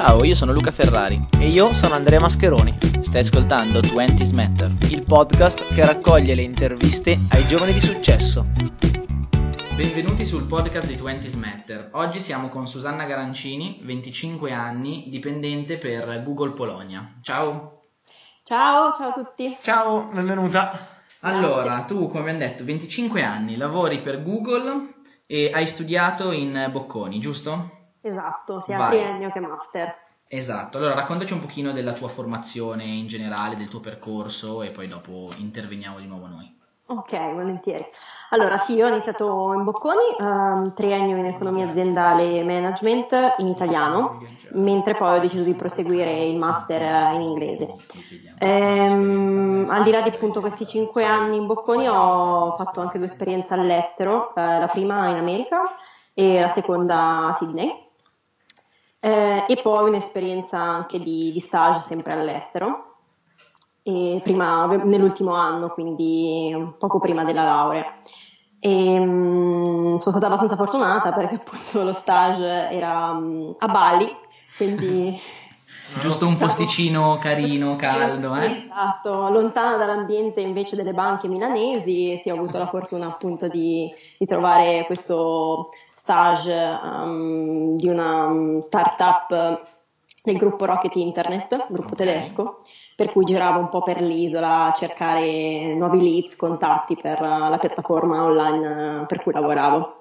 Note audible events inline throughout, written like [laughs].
Ciao, io sono Luca Ferrari. E io sono Andrea Mascheroni. Stai ascoltando 20 Matter, il podcast che raccoglie le interviste ai giovani di successo. Benvenuti sul podcast di 20 Matter. Oggi siamo con Susanna Garancini, 25 anni, dipendente per Google Polonia. Ciao. Ciao, ciao a tutti. Ciao, benvenuta. Allora, tu come abbiamo detto, 25 anni, lavori per Google e hai studiato in Bocconi, giusto? Esatto, sia Vai. triennio che master. Esatto, allora raccontaci un pochino della tua formazione in generale, del tuo percorso e poi dopo interveniamo di nuovo noi. Ok, volentieri. Allora sì, io ho iniziato in Bocconi, um, triennio in economia aziendale e management in italiano, mentre poi ho deciso di proseguire il master in inglese. Ehm, al di là di appunto questi cinque anni in Bocconi ho fatto anche due esperienze all'estero, eh, la prima in America e la seconda a Sydney. Eh, e poi un'esperienza anche di, di stage sempre all'estero, prima, nell'ultimo anno, quindi poco prima della laurea. E, um, sono stata abbastanza fortunata perché appunto lo stage era um, a Bali, quindi [laughs] Giusto un posticino carino, caldo, sì, eh? Esatto, lontana dall'ambiente invece delle banche milanesi, sì, ho avuto la fortuna appunto di, di trovare questo stage um, di una startup del gruppo Rocket Internet, gruppo okay. tedesco, per cui giravo un po' per l'isola a cercare nuovi leads, contatti per la piattaforma online per cui lavoravo.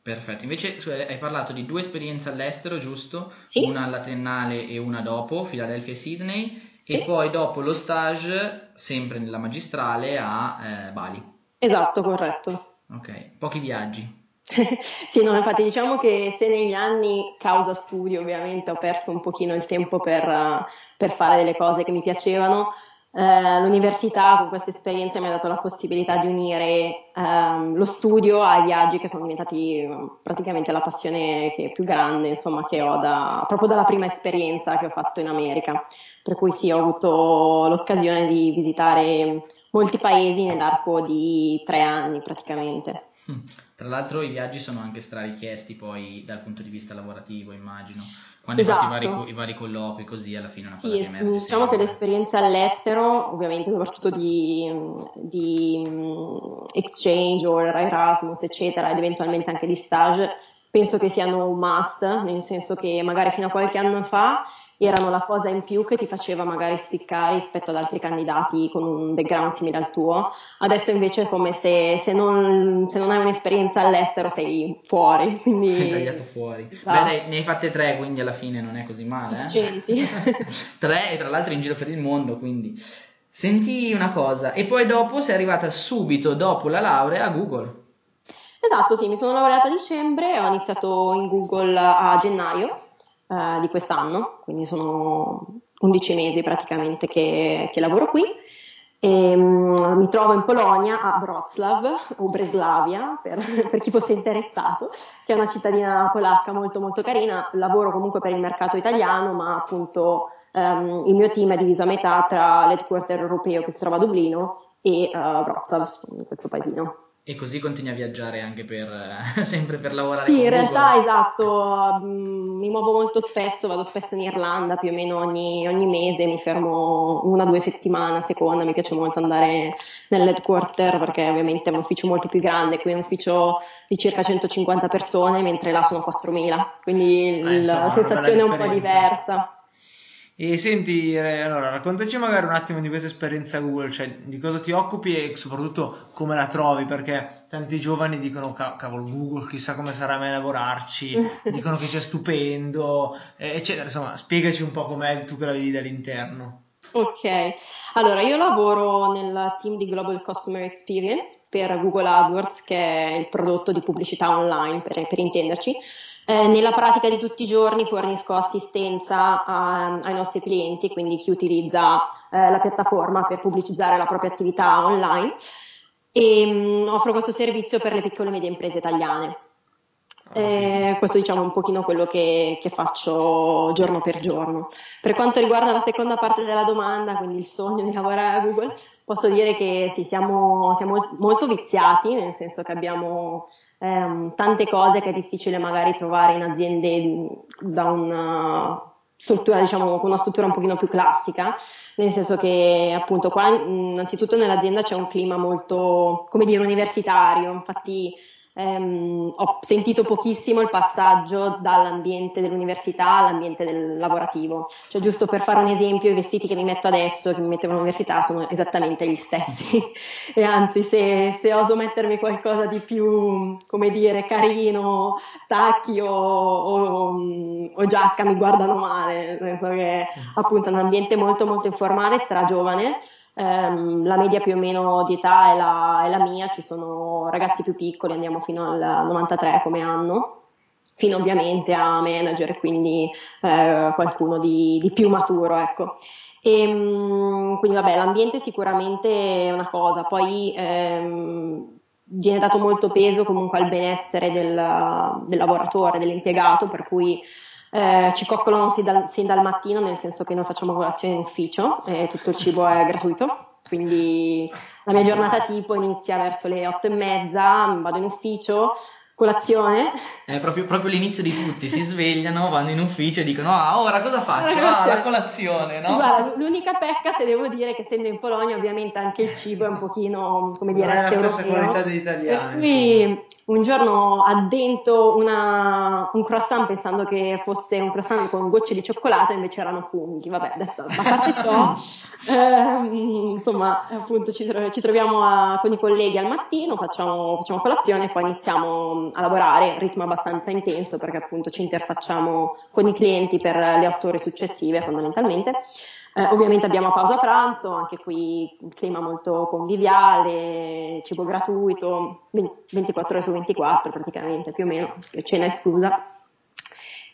Perfetto, invece hai parlato di due esperienze all'estero, giusto? Sì. Una alla triennale e una dopo, Philadelphia e Sydney, sì. e poi dopo lo stage, sempre nella magistrale, a eh, Bali. Esatto, corretto. Ok, pochi viaggi. [laughs] sì, no, infatti diciamo che se negli anni, causa studio ovviamente, ho perso un pochino il tempo per, per fare delle cose che mi piacevano, eh, l'università con questa esperienza mi ha dato la possibilità di unire ehm, lo studio ai viaggi che sono diventati mm, praticamente la passione più grande insomma, che ho da, proprio dalla prima esperienza che ho fatto in America. Per cui sì, ho avuto l'occasione di visitare molti paesi nell'arco di tre anni praticamente. Hm. Tra l'altro i viaggi sono anche strarichiesti poi dal punto di vista lavorativo, immagino. Quando esatto. hai fatto i vari, esatto. i vari, colloqui così alla fine è una sì, cosa che emerge diciamo che l'esperienza all'estero, ovviamente soprattutto di, di mm, exchange o Erasmus eccetera ed eventualmente anche di stage, penso che siano un must, nel senso che magari fino a qualche anno fa erano la cosa in più che ti faceva magari spiccare rispetto ad altri candidati con un background simile al tuo. Adesso invece è come se, se, non, se non, hai un'esperienza all'estero sei fuori. [laughs] Quindi... Sei tagliato fuori. Esatto. Beh, ne hai fatte tre, quindi alla fine non è così male. Sufficienti. Eh? [laughs] tre e tra l'altro in giro per il mondo, quindi... Senti una cosa, e poi dopo sei arrivata subito dopo la laurea a Google. Esatto, sì, mi sono laureata a dicembre, ho iniziato in Google a gennaio eh, di quest'anno, quindi sono 11 mesi praticamente che, che lavoro qui. E, um, mi trovo in Polonia a Wrocław o Breslavia per, [laughs] per, chi fosse interessato, che è una cittadina polacca molto molto carina. Lavoro comunque per il mercato italiano, ma appunto um, il mio team è diviso a metà tra l'headquarter europeo che si trova a Dublino e uh, Wrocław, questo paesino. E così continui a viaggiare anche per, [laughs] sempre per lavorare Sì, in Google. realtà esatto, mm, mi muovo molto spesso, vado spesso in Irlanda più o meno ogni, ogni mese, mi fermo una o due settimane a seconda, mi piace molto andare nell'headquarter perché ovviamente è un ufficio molto più grande, qui è un ufficio di circa 150 persone mentre là sono 4.000, quindi eh, insomma, la sensazione è un po' diversa. E senti, allora raccontaci magari un attimo di questa esperienza Google, cioè di cosa ti occupi e soprattutto come la trovi, perché tanti giovani dicono cavolo Google, chissà come sarà mai lavorarci, [laughs] dicono che sia stupendo, eccetera. Insomma, spiegaci un po' com'è tu che la vivi dall'interno. Ok, allora io lavoro nel team di Global Customer Experience per Google AdWords, che è il prodotto di pubblicità online, per, per intenderci. Eh, nella pratica di tutti i giorni fornisco assistenza a, ai nostri clienti, quindi chi utilizza eh, la piattaforma per pubblicizzare la propria attività online e mh, mm, offro questo servizio per le piccole e medie imprese italiane. Eh, questo diciamo è un pochino quello che, che, faccio giorno per giorno. Per quanto riguarda la seconda parte della domanda, quindi il sogno di lavorare a Google, posso dire che sì, siamo, siamo molto viziati, nel senso che abbiamo ehm, tante cose che è difficile magari trovare in aziende da un struttura, diciamo, con una struttura un pochino più classica, nel senso che appunto qua innanzitutto nell'azienda c'è un clima molto, come dire, universitario, infatti ehm, ho sentito pochissimo il passaggio dall'ambiente dell'università all'ambiente del lavorativo. Cioè, giusto per fare un esempio, i vestiti che mi metto adesso, che mi mettevo all'università, sono esattamente gli stessi. [laughs] e anzi, se, se, oso mettermi qualcosa di più, come dire, carino, tacchi o, o, o giacca, mi guardano male. Nel senso che appunto è un ambiente molto molto informale, stragiovane ehm, la media più o meno di età è la, è la, mia, ci sono ragazzi più piccoli, andiamo fino al 93 come anno, fino ovviamente a manager, quindi eh, qualcuno di, di, più maturo, ecco. E, ehm, quindi vabbè, l'ambiente sicuramente è una cosa, poi ehm, viene dato molto peso comunque al benessere del, del lavoratore, dell'impiegato, per cui eh, ci coccolano sin dal, sin dal, mattino, nel senso che noi facciamo colazione in ufficio e tutto il cibo è gratuito. Quindi la mia giornata tipo inizia verso le otto e mezza, vado in ufficio, colazione. È proprio, proprio, l'inizio di tutti, si [laughs] svegliano, vanno in ufficio e dicono ah ora cosa faccio? Ah, la colazione, no? Guarda, l'unica pecca se devo dire che essendo in Polonia ovviamente anche il cibo è un pochino, come dire, non è la stessa qualità degli italiani. Qui un giorno addento una, un croissant pensando che fosse un croissant con gocce di cioccolato invece erano funghi, vabbè, detto, a parte [laughs] ciò, ehm, insomma, appunto ci, ci troviamo a, con i colleghi al mattino, facciamo, facciamo colazione e poi iniziamo a lavorare, ritmo abbastanza intenso perché appunto ci interfacciamo con i clienti per le otto ore successive fondamentalmente. Eh, ovviamente abbiamo pausa pranzo, anche qui il clima molto conviviale, cibo gratuito, 24 ore su 24 praticamente più o meno, cena esclusa.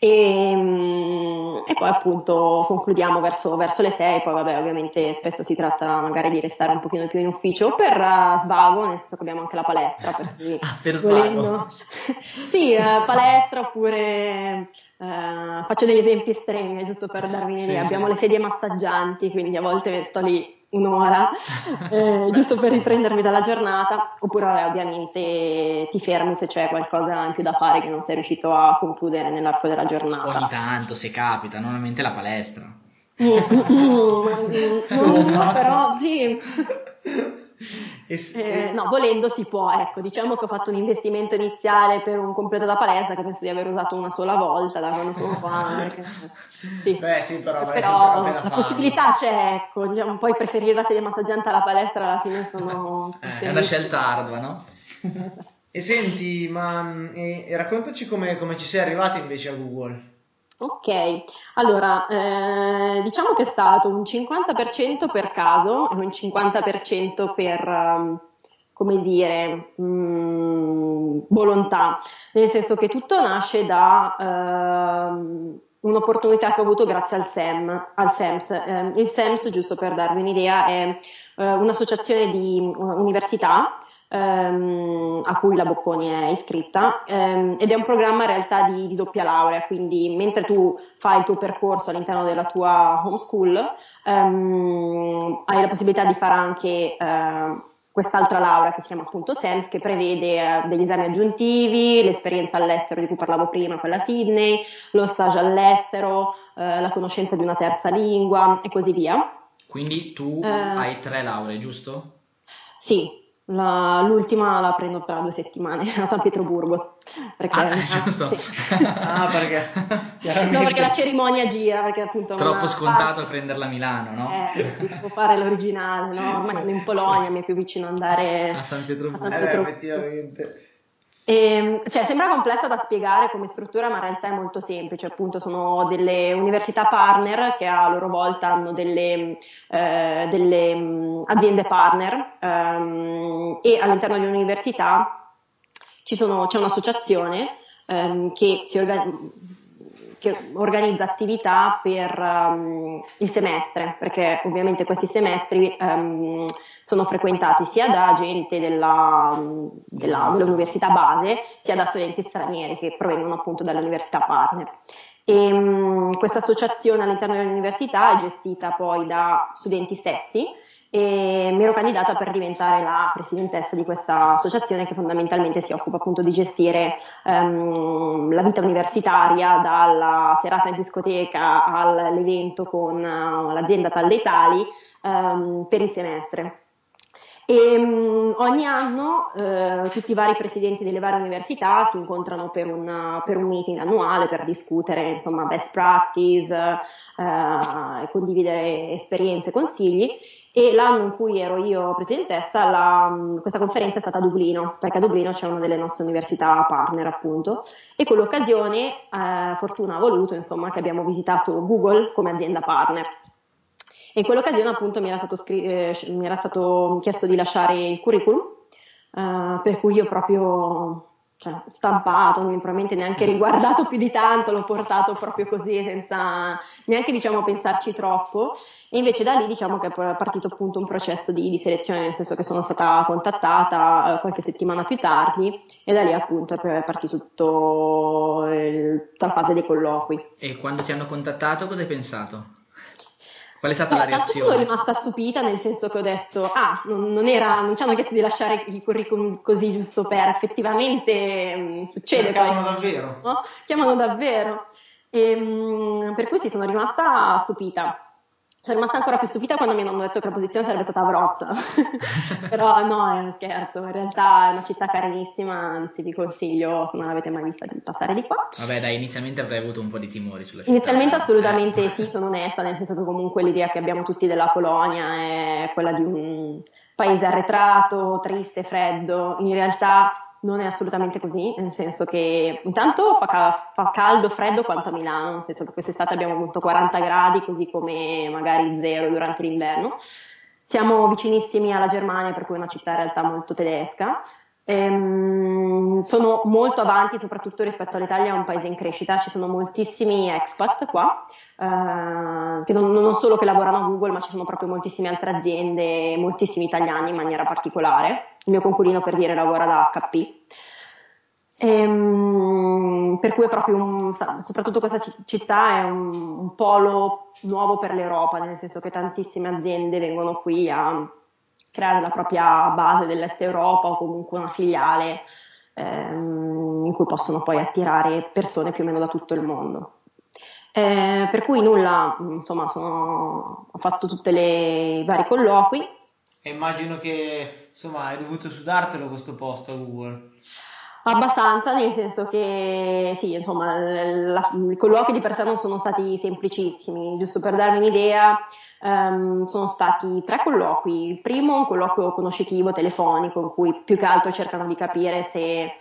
E, mm, e, poi appunto concludiamo verso, verso, le 6, poi vabbè ovviamente spesso si tratta magari di restare un pochino più in ufficio per uh, svago, nel senso che abbiamo anche la palestra, per cui ah, per volendo... [laughs] sì, uh, palestra oppure uh, faccio degli esempi estremi, giusto per darvi un'idea, sì, abbiamo sì. le sedie massaggianti, quindi a volte sto lì un'ora, eh, giusto per riprendermi dalla giornata, oppure ovviamente ti fermi se c'è qualcosa in più da fare che non sei riuscito a concludere nell'arco della giornata. Ogni tanto, se capita, normalmente la palestra. non però sì. Eh, no, volendo si può, ecco, diciamo che ho fatto un investimento iniziale per un completo da palestra che penso di aver usato una sola volta da quando sono qua. [laughs] Perché, sì. Beh sì, però, però la farlo. possibilità c'è, ecco, diciamo, poi preferire la sedia massaggiante alla palestra alla fine sono... Eh, è una scelta ardua, no? e senti, ma e, e raccontaci come, come ci sei arrivati invece a Google. Ok, allora eh, diciamo che è stato un 50% per caso e un 50% per, um, come dire, um, volontà, nel senso che tutto nasce da uh, un'opportunità che ho avuto grazie al SEM, al SEMS. Eh, il SEMS, giusto per darvi un'idea, è uh, un'associazione di uh, università ehm, a cui la Bocconi è iscritta ehm, ed è un programma in realtà di, di, doppia laurea, quindi mentre tu fai il tuo percorso all'interno della tua home school ehm, hai la possibilità di fare anche eh, quest'altra laurea che si chiama appunto SEMS che prevede eh, degli esami aggiuntivi, l'esperienza all'estero di cui parlavo prima, quella Sydney, lo stage all'estero, eh, la conoscenza di una terza lingua e così via. Quindi tu eh, hai tre lauree, giusto? Sì, la, l'ultima la prendo tra due settimane a San Pietroburgo. Perché, ah, giusto. Sì. [laughs] ah, perché? No, perché la cerimonia gira. Perché appunto Troppo scontato parte... prenderla a Milano, no? Eh, devo fare l'originale, no? Ormai sono in Polonia, mi è più vicino andare a San Pietroburgo. A San Pietroburgo. Eh, effettivamente. E, ehm, cioè, sembra complessa da spiegare come struttura, ma in realtà è molto semplice. Appunto, sono delle università partner che a loro volta hanno delle, eh, delle mm, aziende partner ehm, e all'interno di un'università sono, c'è un'associazione ehm, che, organ- che, organizza attività per um, il semestre, perché ovviamente questi semestri um, sono frequentati sia da gente della, della, dell'università base, sia da studenti stranieri che provengono appunto dall'università partner. E, um, questa associazione all'interno dell'università è gestita poi da studenti stessi e mi ero candidata per diventare la presidentessa di questa associazione che fondamentalmente si occupa appunto di gestire um, la vita universitaria dalla serata in discoteca all'evento con uh, l'azienda tal dei tali um, per il semestre. E um, ogni anno eh, tutti i vari presidenti delle varie università si incontrano per, una, per un meeting annuale per discutere insomma best practice, eh, condividere esperienze, consigli. E l'anno in cui ero io presidentessa la, questa conferenza è stata a Dublino perché a Dublino c'è una delle nostre università partner appunto. E con l'occasione eh, fortuna ha voluto insomma che abbiamo visitato Google come azienda partner e in quell'occasione appunto mi era stato, scri- eh, mi era stato chiesto di lasciare il curriculum, eh, per cui io proprio cioè, stampato, probabilmente neanche riguardato più di tanto, l'ho portato proprio così senza neanche diciamo pensarci troppo e invece da lì diciamo che è partito appunto un processo di, di selezione, nel senso che sono stata contattata eh, qualche settimana più tardi e da lì appunto è partito tutto il, tutta la fase dei colloqui. E quando ti hanno contattato cosa hai pensato? Qual è stata Beh, la reazione? Sono rimasta stupita nel senso che ho detto, ah, non, non, era, non ci hanno chiesto di lasciare il curriculum così giusto per, effettivamente mh, mm, succede. Chiamano davvero. No? Chiamano davvero. E, mh, mm, per cui sì, sono rimasta stupita. Sono rimasta ancora più stupita quando mi hanno detto che la posizione sarebbe stata Avrozza, [laughs] però no, è uno scherzo, in realtà è una città carinissima, anzi vi consiglio se non l'avete mai vista di passare di qua. Vabbè dai, inizialmente avrei avuto un po' di timori sulla città. Inizialmente assolutamente eh. sì, sono onesta, nel senso che comunque l'idea che abbiamo tutti della Polonia è quella di un paese arretrato, triste, freddo, in realtà non è assolutamente così, nel senso che intanto fa, ca- fa, caldo, freddo quanto a Milano, nel senso che quest'estate abbiamo avuto 40 gradi, così come magari zero durante l'inverno. Siamo vicinissimi alla Germania, per cui è una città in realtà molto tedesca. Ehm, sono molto avanti, soprattutto rispetto all'Italia, è un paese in crescita, ci sono moltissimi expat qua, eh, che non, non, solo che lavorano a Google, ma ci sono proprio moltissime altre aziende, moltissimi italiani in maniera particolare. Il mio conculino per dire lavora da HP. Ehm, per cui è proprio un, soprattutto questa città è un, un, polo nuovo per l'Europa, nel senso che tantissime aziende vengono qui a creare la propria base dell'Est Europa o comunque una filiale ehm, in cui possono poi attirare persone più o meno da tutto il mondo. Eh, per cui nulla, insomma, sono, ho fatto tutti i vari colloqui. E immagino che insomma hai dovuto sudartelo questo posto a Google. Abbastanza, nel senso che sì, insomma, la, i colloqui di per sé non sono stati semplicissimi, giusto per darvi un'idea, um, sono stati tre colloqui. Il primo un colloquio conoscitivo telefonico in cui più che altro cercano di capire se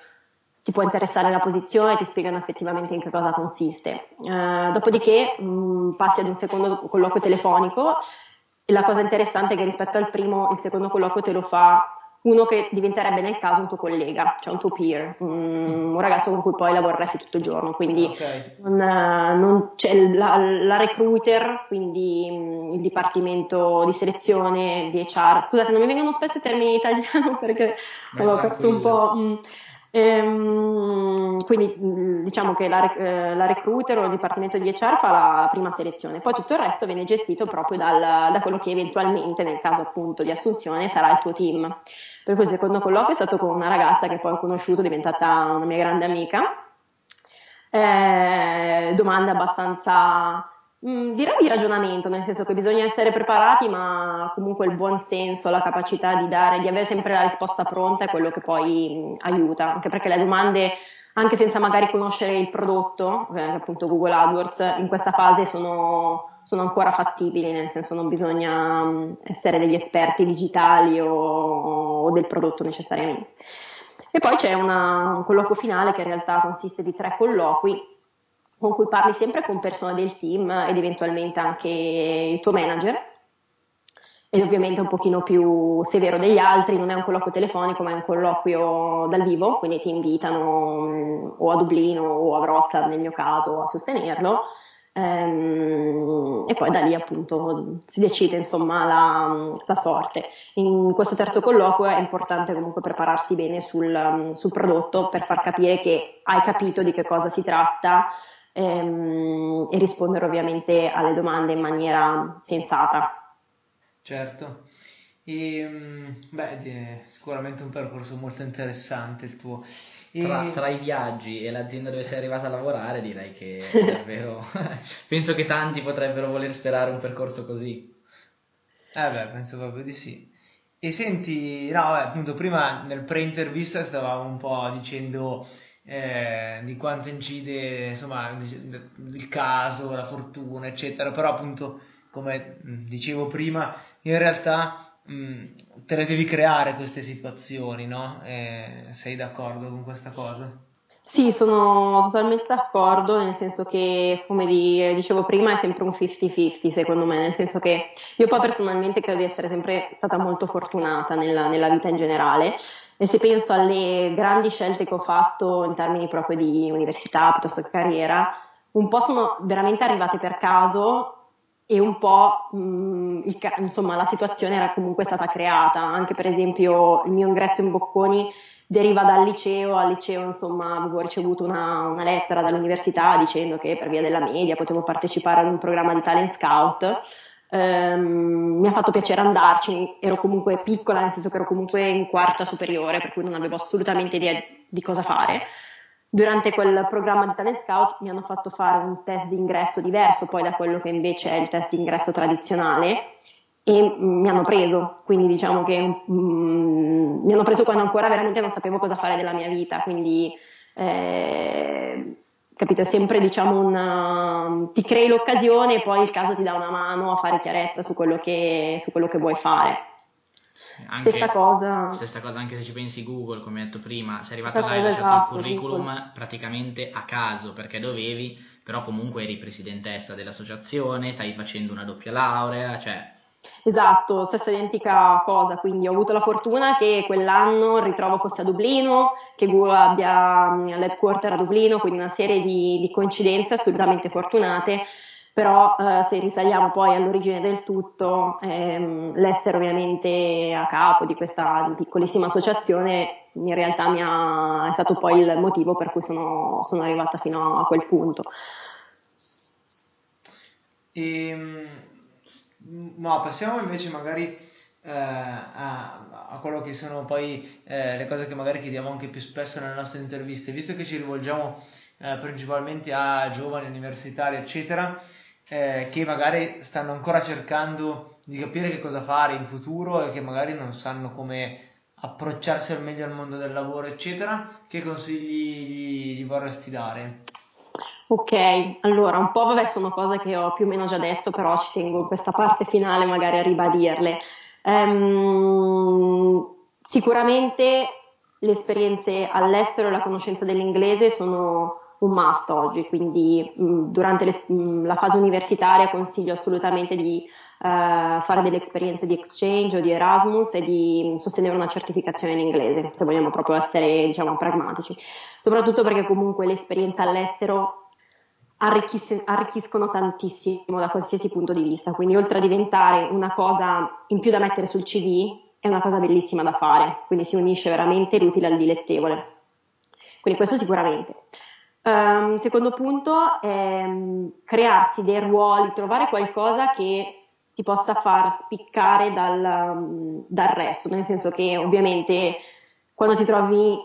ti può interessare la posizione e ti spiegano effettivamente in che cosa consiste. Uh, dopodiché mh, passi ad un secondo colloquio telefonico e la cosa interessante è che rispetto al primo, il secondo colloquio te lo fa uno che diventerebbe nel caso un tuo collega, cioè un tuo peer, un, un ragazzo con cui poi lavoreresti tutto il giorno, quindi okay. non, non c'è la, la, recruiter, quindi mh, il dipartimento di selezione di HR, scusate non mi vengono spesso i termini in italiano [laughs] perché ho perso un po'... Mh, Ehm, quindi diciamo che la, eh, la, recruiter o il dipartimento di HR fa la prima selezione, poi tutto il resto viene gestito proprio dal, da quello che eventualmente nel caso appunto di assunzione sarà il tuo team. Per cui il secondo colloquio è stato con una ragazza che poi ho conosciuto, è diventata una mia grande amica. Eh, domande abbastanza Mm, direi di ragionamento, nel senso che bisogna essere preparati, ma comunque il buon senso, la capacità di dare, di avere sempre la risposta pronta è quello che poi mh, mm, aiuta, anche perché le domande, anche senza magari conoscere il prodotto, eh, appunto Google AdWords, in questa fase sono, sono ancora fattibili, nel senso non bisogna mh, mm, essere degli esperti digitali o, o, del prodotto necessariamente. E poi c'è una, un colloquio finale che in realtà consiste di tre colloqui con cui parli sempre con persone del team ed eventualmente anche il tuo manager ed ovviamente un pochino più severo degli altri, non è un colloquio telefonico ma è un colloquio dal vivo, quindi ti invitano mm, o a Dublino o a Wrocław nel mio caso a sostenerlo ehm, e poi da lì appunto si decide insomma la, la, sorte. In questo terzo colloquio è importante comunque prepararsi bene sul, sul prodotto per far capire che hai capito di che cosa si tratta ehm, e rispondere ovviamente alle domande in maniera sensata. Certo. E, mm, beh, sicuramente un percorso molto interessante il tuo. E... Tra, tra, i viaggi e l'azienda dove sei arrivata a lavorare, direi che [laughs] davvero [laughs] penso che tanti potrebbero voler sperare un percorso così. Eh beh, penso proprio di sì. E senti, no, beh, appunto, prima nel pre-intervista stavamo un po' dicendo eh, di quanto incide, insomma, il caso, la fortuna, eccetera, però appunto, come dicevo prima, in realtà Mm, te le devi creare queste situazioni, no? Eh, sei d'accordo con questa cosa? Sì, sono totalmente d'accordo, nel senso che, come di, dicevo prima, è sempre un 50-50 secondo me, nel senso che io poi personalmente credo di essere sempre stata molto fortunata nella, nella vita in generale e se penso alle grandi scelte che ho fatto in termini proprio di università piuttosto che carriera, un po' sono veramente arrivate per caso e un po' mh, il, insomma la situazione era comunque stata creata, anche per esempio il mio ingresso in Bocconi deriva dal liceo, al liceo insomma avevo ricevuto una, una lettera dall'università dicendo che per via della media potevo partecipare ad un programma di talent scout, Um, mi ha fatto piacere andarci, ero comunque piccola, nel senso che ero comunque in quarta superiore, per cui non avevo assolutamente idea di cosa fare. Durante quel programma di Talent Scout mi hanno fatto fare un test d'ingresso diverso poi da quello che invece è il test d'ingresso tradizionale e mi hanno preso, quindi diciamo che mm, mi hanno preso quando ancora veramente non sapevo cosa fare della mia vita, quindi eh, capito, è sempre diciamo un ti crei l'occasione e poi il caso ti dà una mano a fare chiarezza su quello che, su quello che vuoi fare. Anche, stessa cosa. Stessa cosa anche se ci pensi Google, come hai detto prima, sei arrivata là e hai lasciato esatto, il curriculum Google. praticamente a caso perché dovevi, però comunque eri presidentessa dell'associazione, stavi facendo una doppia laurea, cioè... Esatto, stessa identica cosa, quindi ho avuto la fortuna che quell'anno il ritrovo fosse a Dublino, che Google abbia l'headquarter a Dublino, quindi una serie di, di coincidenze assolutamente fortunate però eh, se risaliamo poi all'origine del tutto, ehm, l'essere ovviamente a capo di questa piccolissima associazione in realtà ha, è stato poi il motivo per cui sono, sono arrivata fino a quel punto. Ehm, no, passiamo invece magari eh, a, a, quello che sono poi eh, le cose che magari chiediamo anche più spesso nelle nostre interviste, visto che ci rivolgiamo eh, principalmente a giovani universitari, eccetera eh, che magari stanno ancora cercando di capire che cosa fare in futuro e che magari non sanno come approcciarsi al meglio al mondo del lavoro, eccetera, che consigli gli, gli vorresti dare? Ok, allora un po' vabbè sono cose che ho più o meno già detto, però ci tengo in questa parte finale magari a ribadirle. Um, sicuramente le esperienze all'estero e la conoscenza dell'inglese sono un must oggi, quindi mh, durante le, mh, la fase universitaria consiglio assolutamente di uh, fare delle esperienze di exchange o di Erasmus e di sostenere una certificazione in inglese, se vogliamo proprio essere diciamo, pragmatici, soprattutto perché comunque le esperienze all'estero Arricchiscono, arricchiscono tantissimo da qualsiasi punto di vista, quindi oltre a diventare una cosa in più da mettere sul CV, è una cosa bellissima da fare, quindi si unisce veramente l'utile al dilettevole. Quindi questo sicuramente. Um, secondo punto è um, crearsi dei ruoli, trovare qualcosa che ti possa far spiccare dal, um, dal resto, nel senso che ovviamente quando ti trovi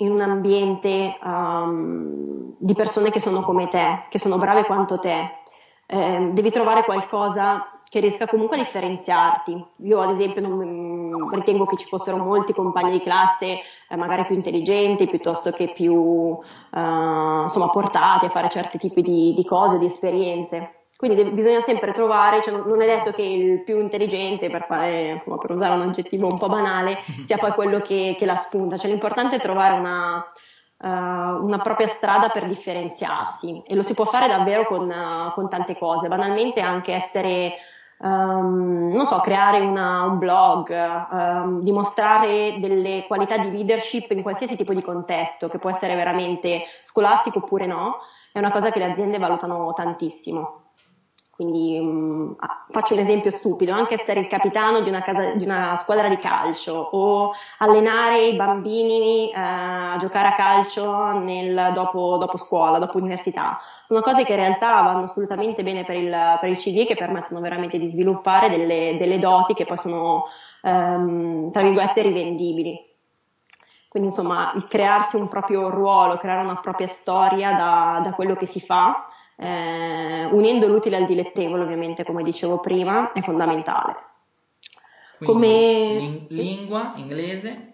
in un ambiente um, di persone che sono come te, che sono brave quanto te, eh, devi trovare qualcosa che riesca comunque a differenziarti. Io ad esempio non, ritengo che ci fossero molti compagni di classe eh, magari più intelligenti piuttosto che più eh, insomma, portati a fare certi tipi di, di cose, di esperienze. Quindi de- bisogna sempre trovare, cioè non, è detto che il più intelligente, per, fare, insomma, per usare un aggettivo un po' banale, sia poi quello che, che la spunta. Cioè, l'importante è trovare una, uh, una propria strada per differenziarsi e lo si può fare davvero con, uh, con tante cose. Banalmente anche essere Um, non so, creare una, un blog, um, dimostrare delle qualità di leadership in qualsiasi tipo di contesto, che può essere veramente scolastico oppure no, è una cosa che le aziende valutano tantissimo. Quindi mh, faccio un esempio stupido, anche essere il capitano di una, casa, di una squadra di calcio o allenare i bambini eh, a giocare a calcio nel, dopo, dopo, scuola, dopo università. Sono cose che in realtà vanno assolutamente bene per il, per il e che permettono veramente di sviluppare delle, delle doti che poi sono, ehm, tra virgolette, rivendibili. Quindi insomma il crearsi un proprio ruolo, creare una propria storia da, da quello che si fa eh, unendo l'utile al dilettevole, ovviamente, come dicevo prima, è fondamentale. Quindi, come ling- sì. lingua, inglese,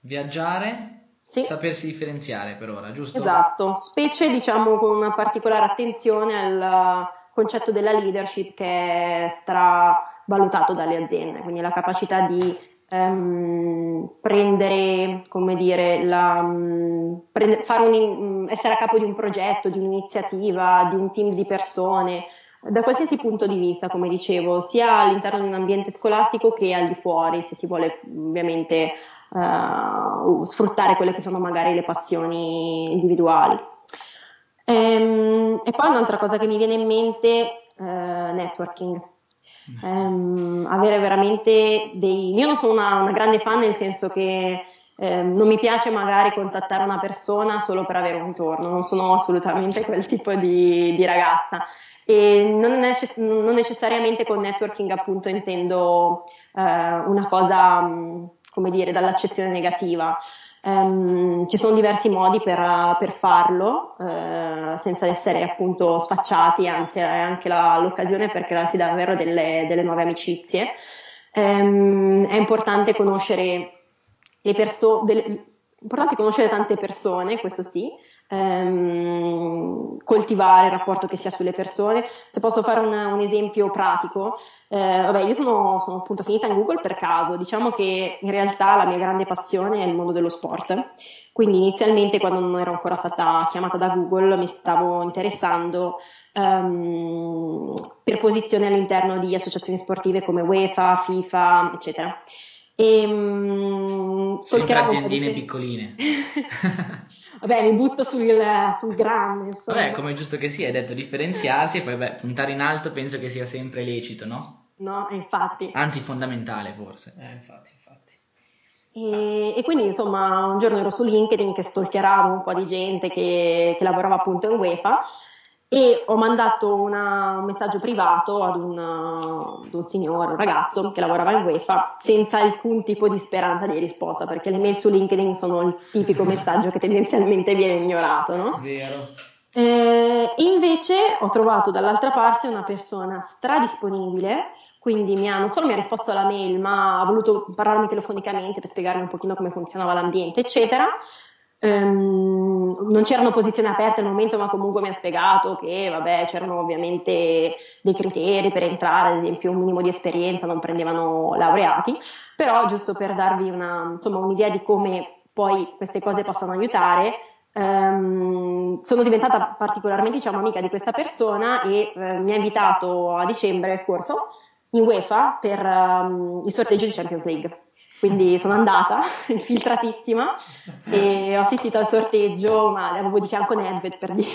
viaggiare, sì. sapersi differenziare per ora, giusto? Esatto, specie diciamo con una particolare attenzione al concetto della leadership che è stravalutato dalle aziende, quindi la capacità di ehm, prendere, come dire, la, mm, prende, un, mm, essere a capo di un progetto, di un'iniziativa, di un team di persone, da qualsiasi punto di vista, come dicevo, sia all'interno di un ambiente scolastico che al di fuori, se si vuole ovviamente uh, sfruttare quelle che sono magari le passioni individuali. Ehm, e poi un'altra cosa che mi viene in mente, uh, networking ehm, avere veramente dei... Io non sono una, una grande fan nel senso che eh, non mi piace magari contattare una persona solo per avere un ritorno, non sono assolutamente [laughs] quel tipo di, di ragazza e non, necess- non, necessariamente con networking appunto intendo eh, una cosa, come dire, dall'accezione negativa. Um, ci sono diversi modi per, per farlo uh, senza essere appunto sfacciati, anzi è anche la, l'occasione per crearsi davvero delle, delle nuove amicizie. Um, è importante conoscere le persone, importante conoscere tante persone, questo sì, ehm, coltivare il rapporto che si ha sulle persone. Se posso fare un, un esempio pratico, eh, vabbè, io sono, sono, appunto finita in Google per caso, diciamo che in realtà la mia grande passione è il mondo dello sport. Quindi inizialmente quando non ero ancora stata chiamata da Google mi stavo interessando um, per posizioni all'interno di associazioni sportive come UEFA, FIFA, eccetera. E, um, Sempre aziendine piccoline. [laughs] [laughs] Vabbè, mi butto sul, sul grande. Insomma. Vabbè, come è giusto che sia, hai detto differenziarsi e poi beh, puntare in alto penso che sia sempre lecito, no? No, infatti. Anzi, fondamentale forse. Eh, infatti, infatti. E, e, quindi insomma un giorno ero su LinkedIn che stalkeravo un po' di gente che, che lavorava appunto in UEFA e ho mandato una, un messaggio privato ad un, ad un, signore, un ragazzo che lavorava in UEFA senza alcun tipo di speranza di risposta perché le mail su LinkedIn sono il tipico messaggio che tendenzialmente viene ignorato, no? Vero. Eh, invece ho trovato dall'altra parte una persona stradisponibile, quindi mi ha, non solo mi ha risposto alla mail, ma ha voluto parlarmi telefonicamente per spiegarmi un pochino come funzionava l'ambiente, eccetera. Um, non c'erano posizioni aperte al momento, ma comunque mi ha spiegato che vabbè, c'erano ovviamente dei criteri per entrare, ad esempio un minimo di esperienza, non prendevano laureati, però giusto per darvi una, insomma, un'idea di come poi queste cose possono aiutare, um, sono diventata particolarmente diciamo, amica di questa persona e uh, mi ha invitato a dicembre scorso in UEFA per um, il sorteggio di Champions League. Quindi sono andata, [laughs] infiltratissima, e ho assistito al sorteggio, ma avevo di fianco Nedved per dire.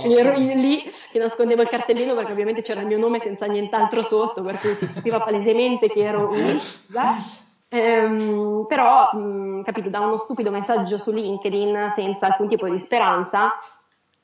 Quindi [laughs] ero lì che nascondevo il cartellino perché ovviamente c'era il mio nome senza nient'altro sotto, per cui si capiva palesemente che ero un'isa. Ehm, però, mh, capito, da uno stupido messaggio su LinkedIn senza alcun tipo di speranza,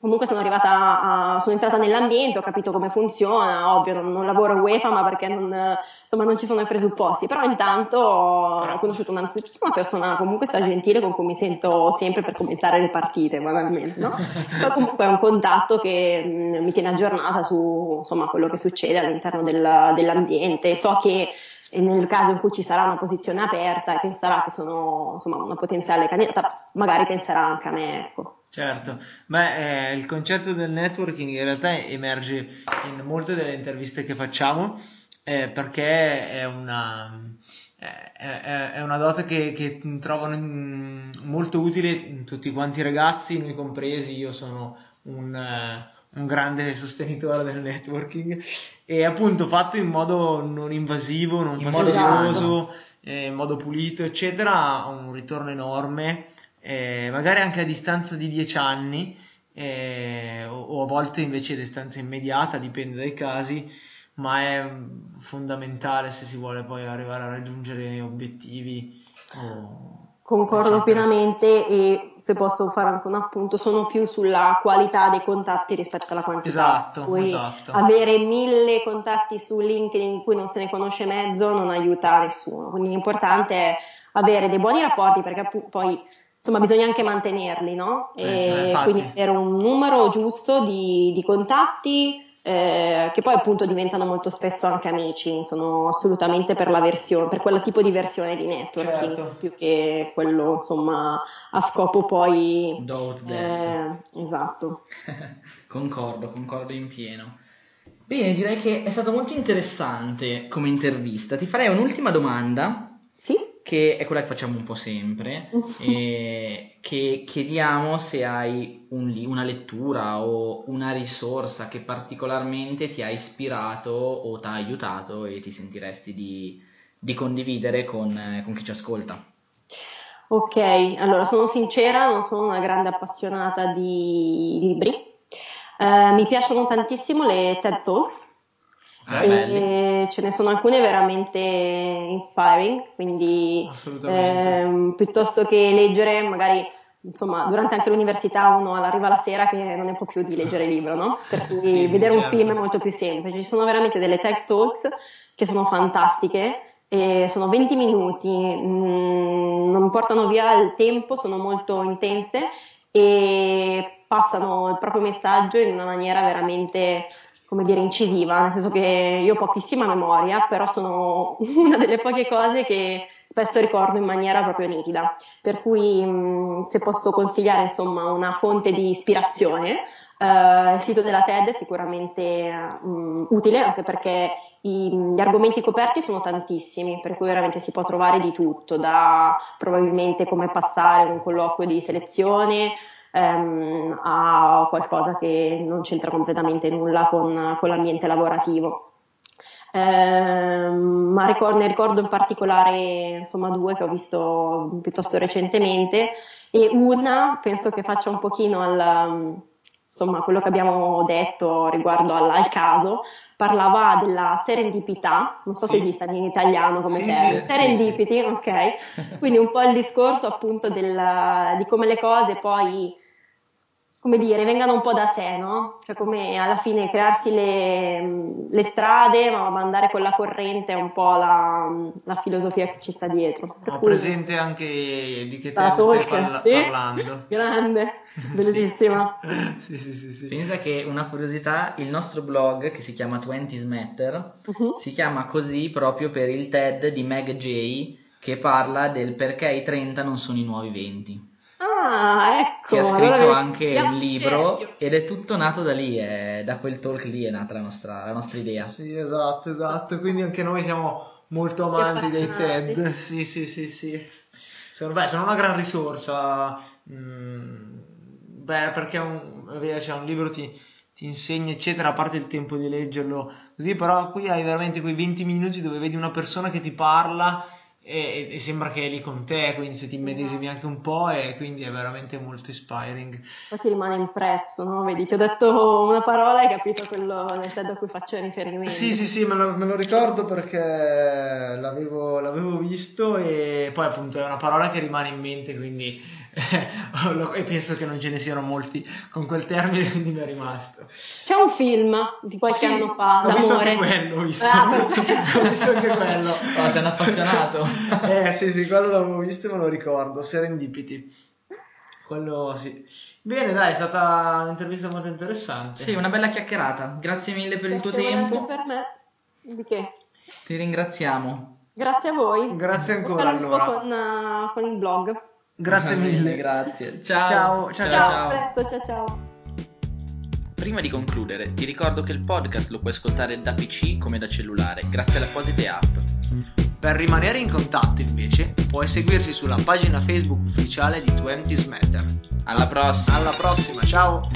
comunque sono arrivata a, sono entrata nell'ambiente, ho capito come funziona, ovvio non, non lavoro a UEFA ma perché non, insomma, non ci sono i presupposti, però intanto ho conosciuto innanzitutto una persona comunque sta gentile con cui mi sento sempre per commentare le partite banalmente, no? Poi comunque è un contatto che mh, mi tiene aggiornata su insomma, quello che succede all'interno del, dell'ambiente, so che nel caso in cui ci sarà una posizione aperta e penserà che sono insomma, una potenziale candidata, magari penserà anche a me, ecco. Certo, beh, eh, il concetto del networking in realtà emerge in molte delle interviste che facciamo eh, perché è una, è, è, una dote che, che, trovano molto utile tutti quanti i ragazzi, noi compresi, io sono un, un grande sostenitore del networking e appunto fatto in modo non invasivo, non fastidioso, eh, in modo pulito, eccetera, ha un ritorno enorme eh, magari anche a distanza di dieci anni, eh, o, o, a volte invece distanza immediata, dipende dai casi, ma è fondamentale se si vuole poi arrivare a raggiungere obiettivi. O... Concordo pienamente e se posso fare anche un appunto, sono più sulla qualità dei contatti rispetto alla quantità. Esatto, Poi esatto. avere mille contatti su LinkedIn in cui non se ne conosce mezzo non aiuta nessuno, quindi l'importante è avere dei buoni rapporti perché poi insomma bisogna anche mantenerli, no? Eh, e quindi avere un numero giusto di, di contatti eh, che poi appunto diventano molto spesso anche amici, sono assolutamente per la versione, per quel tipo di versione di networking, certo. più che quello insomma a scopo poi... Eh, esatto. [laughs] concordo, concordo in pieno. Bene, direi che è stato molto interessante come intervista. Ti farei un'ultima domanda. Che è quella che facciamo un po' sempre, e che chiediamo se hai un, una lettura o una risorsa che particolarmente ti ha ispirato o ti ha aiutato e ti sentiresti di, di condividere con, con chi ci ascolta. Ok, allora sono sincera, non sono una grande appassionata di libri. Uh, mi piacciono tantissimo le TED Talks, Ah, e ce ne sono alcune veramente inspiring, quindi ehm, piuttosto che leggere magari insomma, durante anche l'università uno arriva la sera che non ne può più di leggere il libro, no? Per [laughs] cui sì, vedere certo. un film è molto più semplice. Ci sono veramente delle tech talks che sono fantastiche, sono 20 minuti, mh, mm, non portano via il tempo, sono molto intense e passano il proprio messaggio in una maniera veramente come dire, incisiva, nel senso che io ho pochissima memoria, però sono [laughs] una delle poche cose che spesso ricordo in maniera proprio nitida. Per cui mh, se posso consigliare insomma una fonte di ispirazione, eh, il sito della TED è sicuramente mh, utile anche perché i, gli argomenti coperti sono tantissimi, per cui veramente si può trovare di tutto, da probabilmente come passare un colloquio di selezione ehm, a qualcosa che non c'entra completamente nulla con, con l'ambiente lavorativo. Eh, ma ricordo, ne ricordo in particolare insomma, due che ho visto piuttosto recentemente e una penso che faccia un pochino al, insomma, quello che abbiamo detto riguardo al, al caso, parlava della serendipità, non so se esista in italiano come termine, sì, ok? Quindi un po' il discorso appunto del, di come le cose poi come dire, vengano un po' da sé, no? Cioè come alla fine crearsi le, le strade, ma andare con la corrente è un po' la, la filosofia che ci sta dietro. Ho cui... presente anche di che tema stai parla- sì? parlando. [laughs] Grande, [laughs] bellissima. sì, sì, sì, sì, Pensa che una curiosità, il nostro blog che si chiama 20 Matter uh-huh. si chiama così proprio per il TED di Meg J che parla del perché i 30 non sono i nuovi 20. Ah, ecco. Che ha scritto allora anche un libro cerchio. ed è tutto nato da lì, è, da quel talk lì è nata la nostra, la nostra idea. Sì, esatto, esatto. Quindi anche noi siamo molto amanti dei TED. Sì, sì, sì, sì. Sono, beh, sono una gran risorsa. Mm, beh, perché un, cioè, un libro ti, ti insegna, eccetera, a parte il tempo di leggerlo così, però qui hai veramente quei 20 minuti dove vedi una persona che ti parla e, e, sembra che è lì con te, quindi se ti immedesimi anche un po' e quindi è veramente molto inspiring. Poi ti rimane impresso, no? Vedi, ti ho detto una parola e hai capito quello nel TED a cui faccio riferimento. Sì, sì, sì, me lo, me lo ricordo perché l'avevo, l'avevo, visto e poi appunto è una parola che rimane in mente, quindi [laughs] e penso che non ce ne siano molti con quel termine, quindi mi è rimasto. C'è un film di qualche sì, anno fa, ho visto anche quello, ho visto, ah, ho visto anche quello. Oh, sei un appassionato. [laughs] eh sì, sì, quello l'avevo visto e me lo ricordo, Serendipity. Quello sì. Bene, dai, è stata un'intervista molto interessante. Sì, una bella chiacchierata. Grazie mille per il tuo tempo. Anche per me. Di che? Ti ringraziamo. Grazie a voi. Grazie ancora allora. Con, uh, con il blog. Grazie mille. Grazie. Ciao. Ciao, ciao, ciao. ciao. Presto, ciao, ciao. Prima di concludere, ti ricordo che il podcast lo puoi ascoltare da PC come da cellulare, grazie alle apposite app. Per rimanere in contatto, invece, puoi seguirci sulla pagina Facebook ufficiale di 20 Matter. Alla prossima! Alla prossima, ciao!